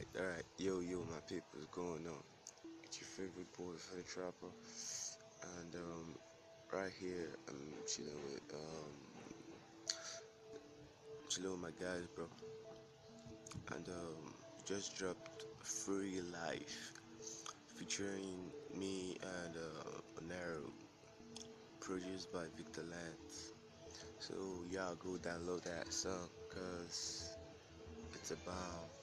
Alright, alright. Yo, yo, my people, what's going on? It's your favorite boy, Funny Trapper. And, um, right here, I'm chilling with, um, chilling um, with my guys, bro. And, um, just dropped Free Life featuring me and, uh, Onero, produced by Victor Lance. So, y'all go download that song, cause it's about.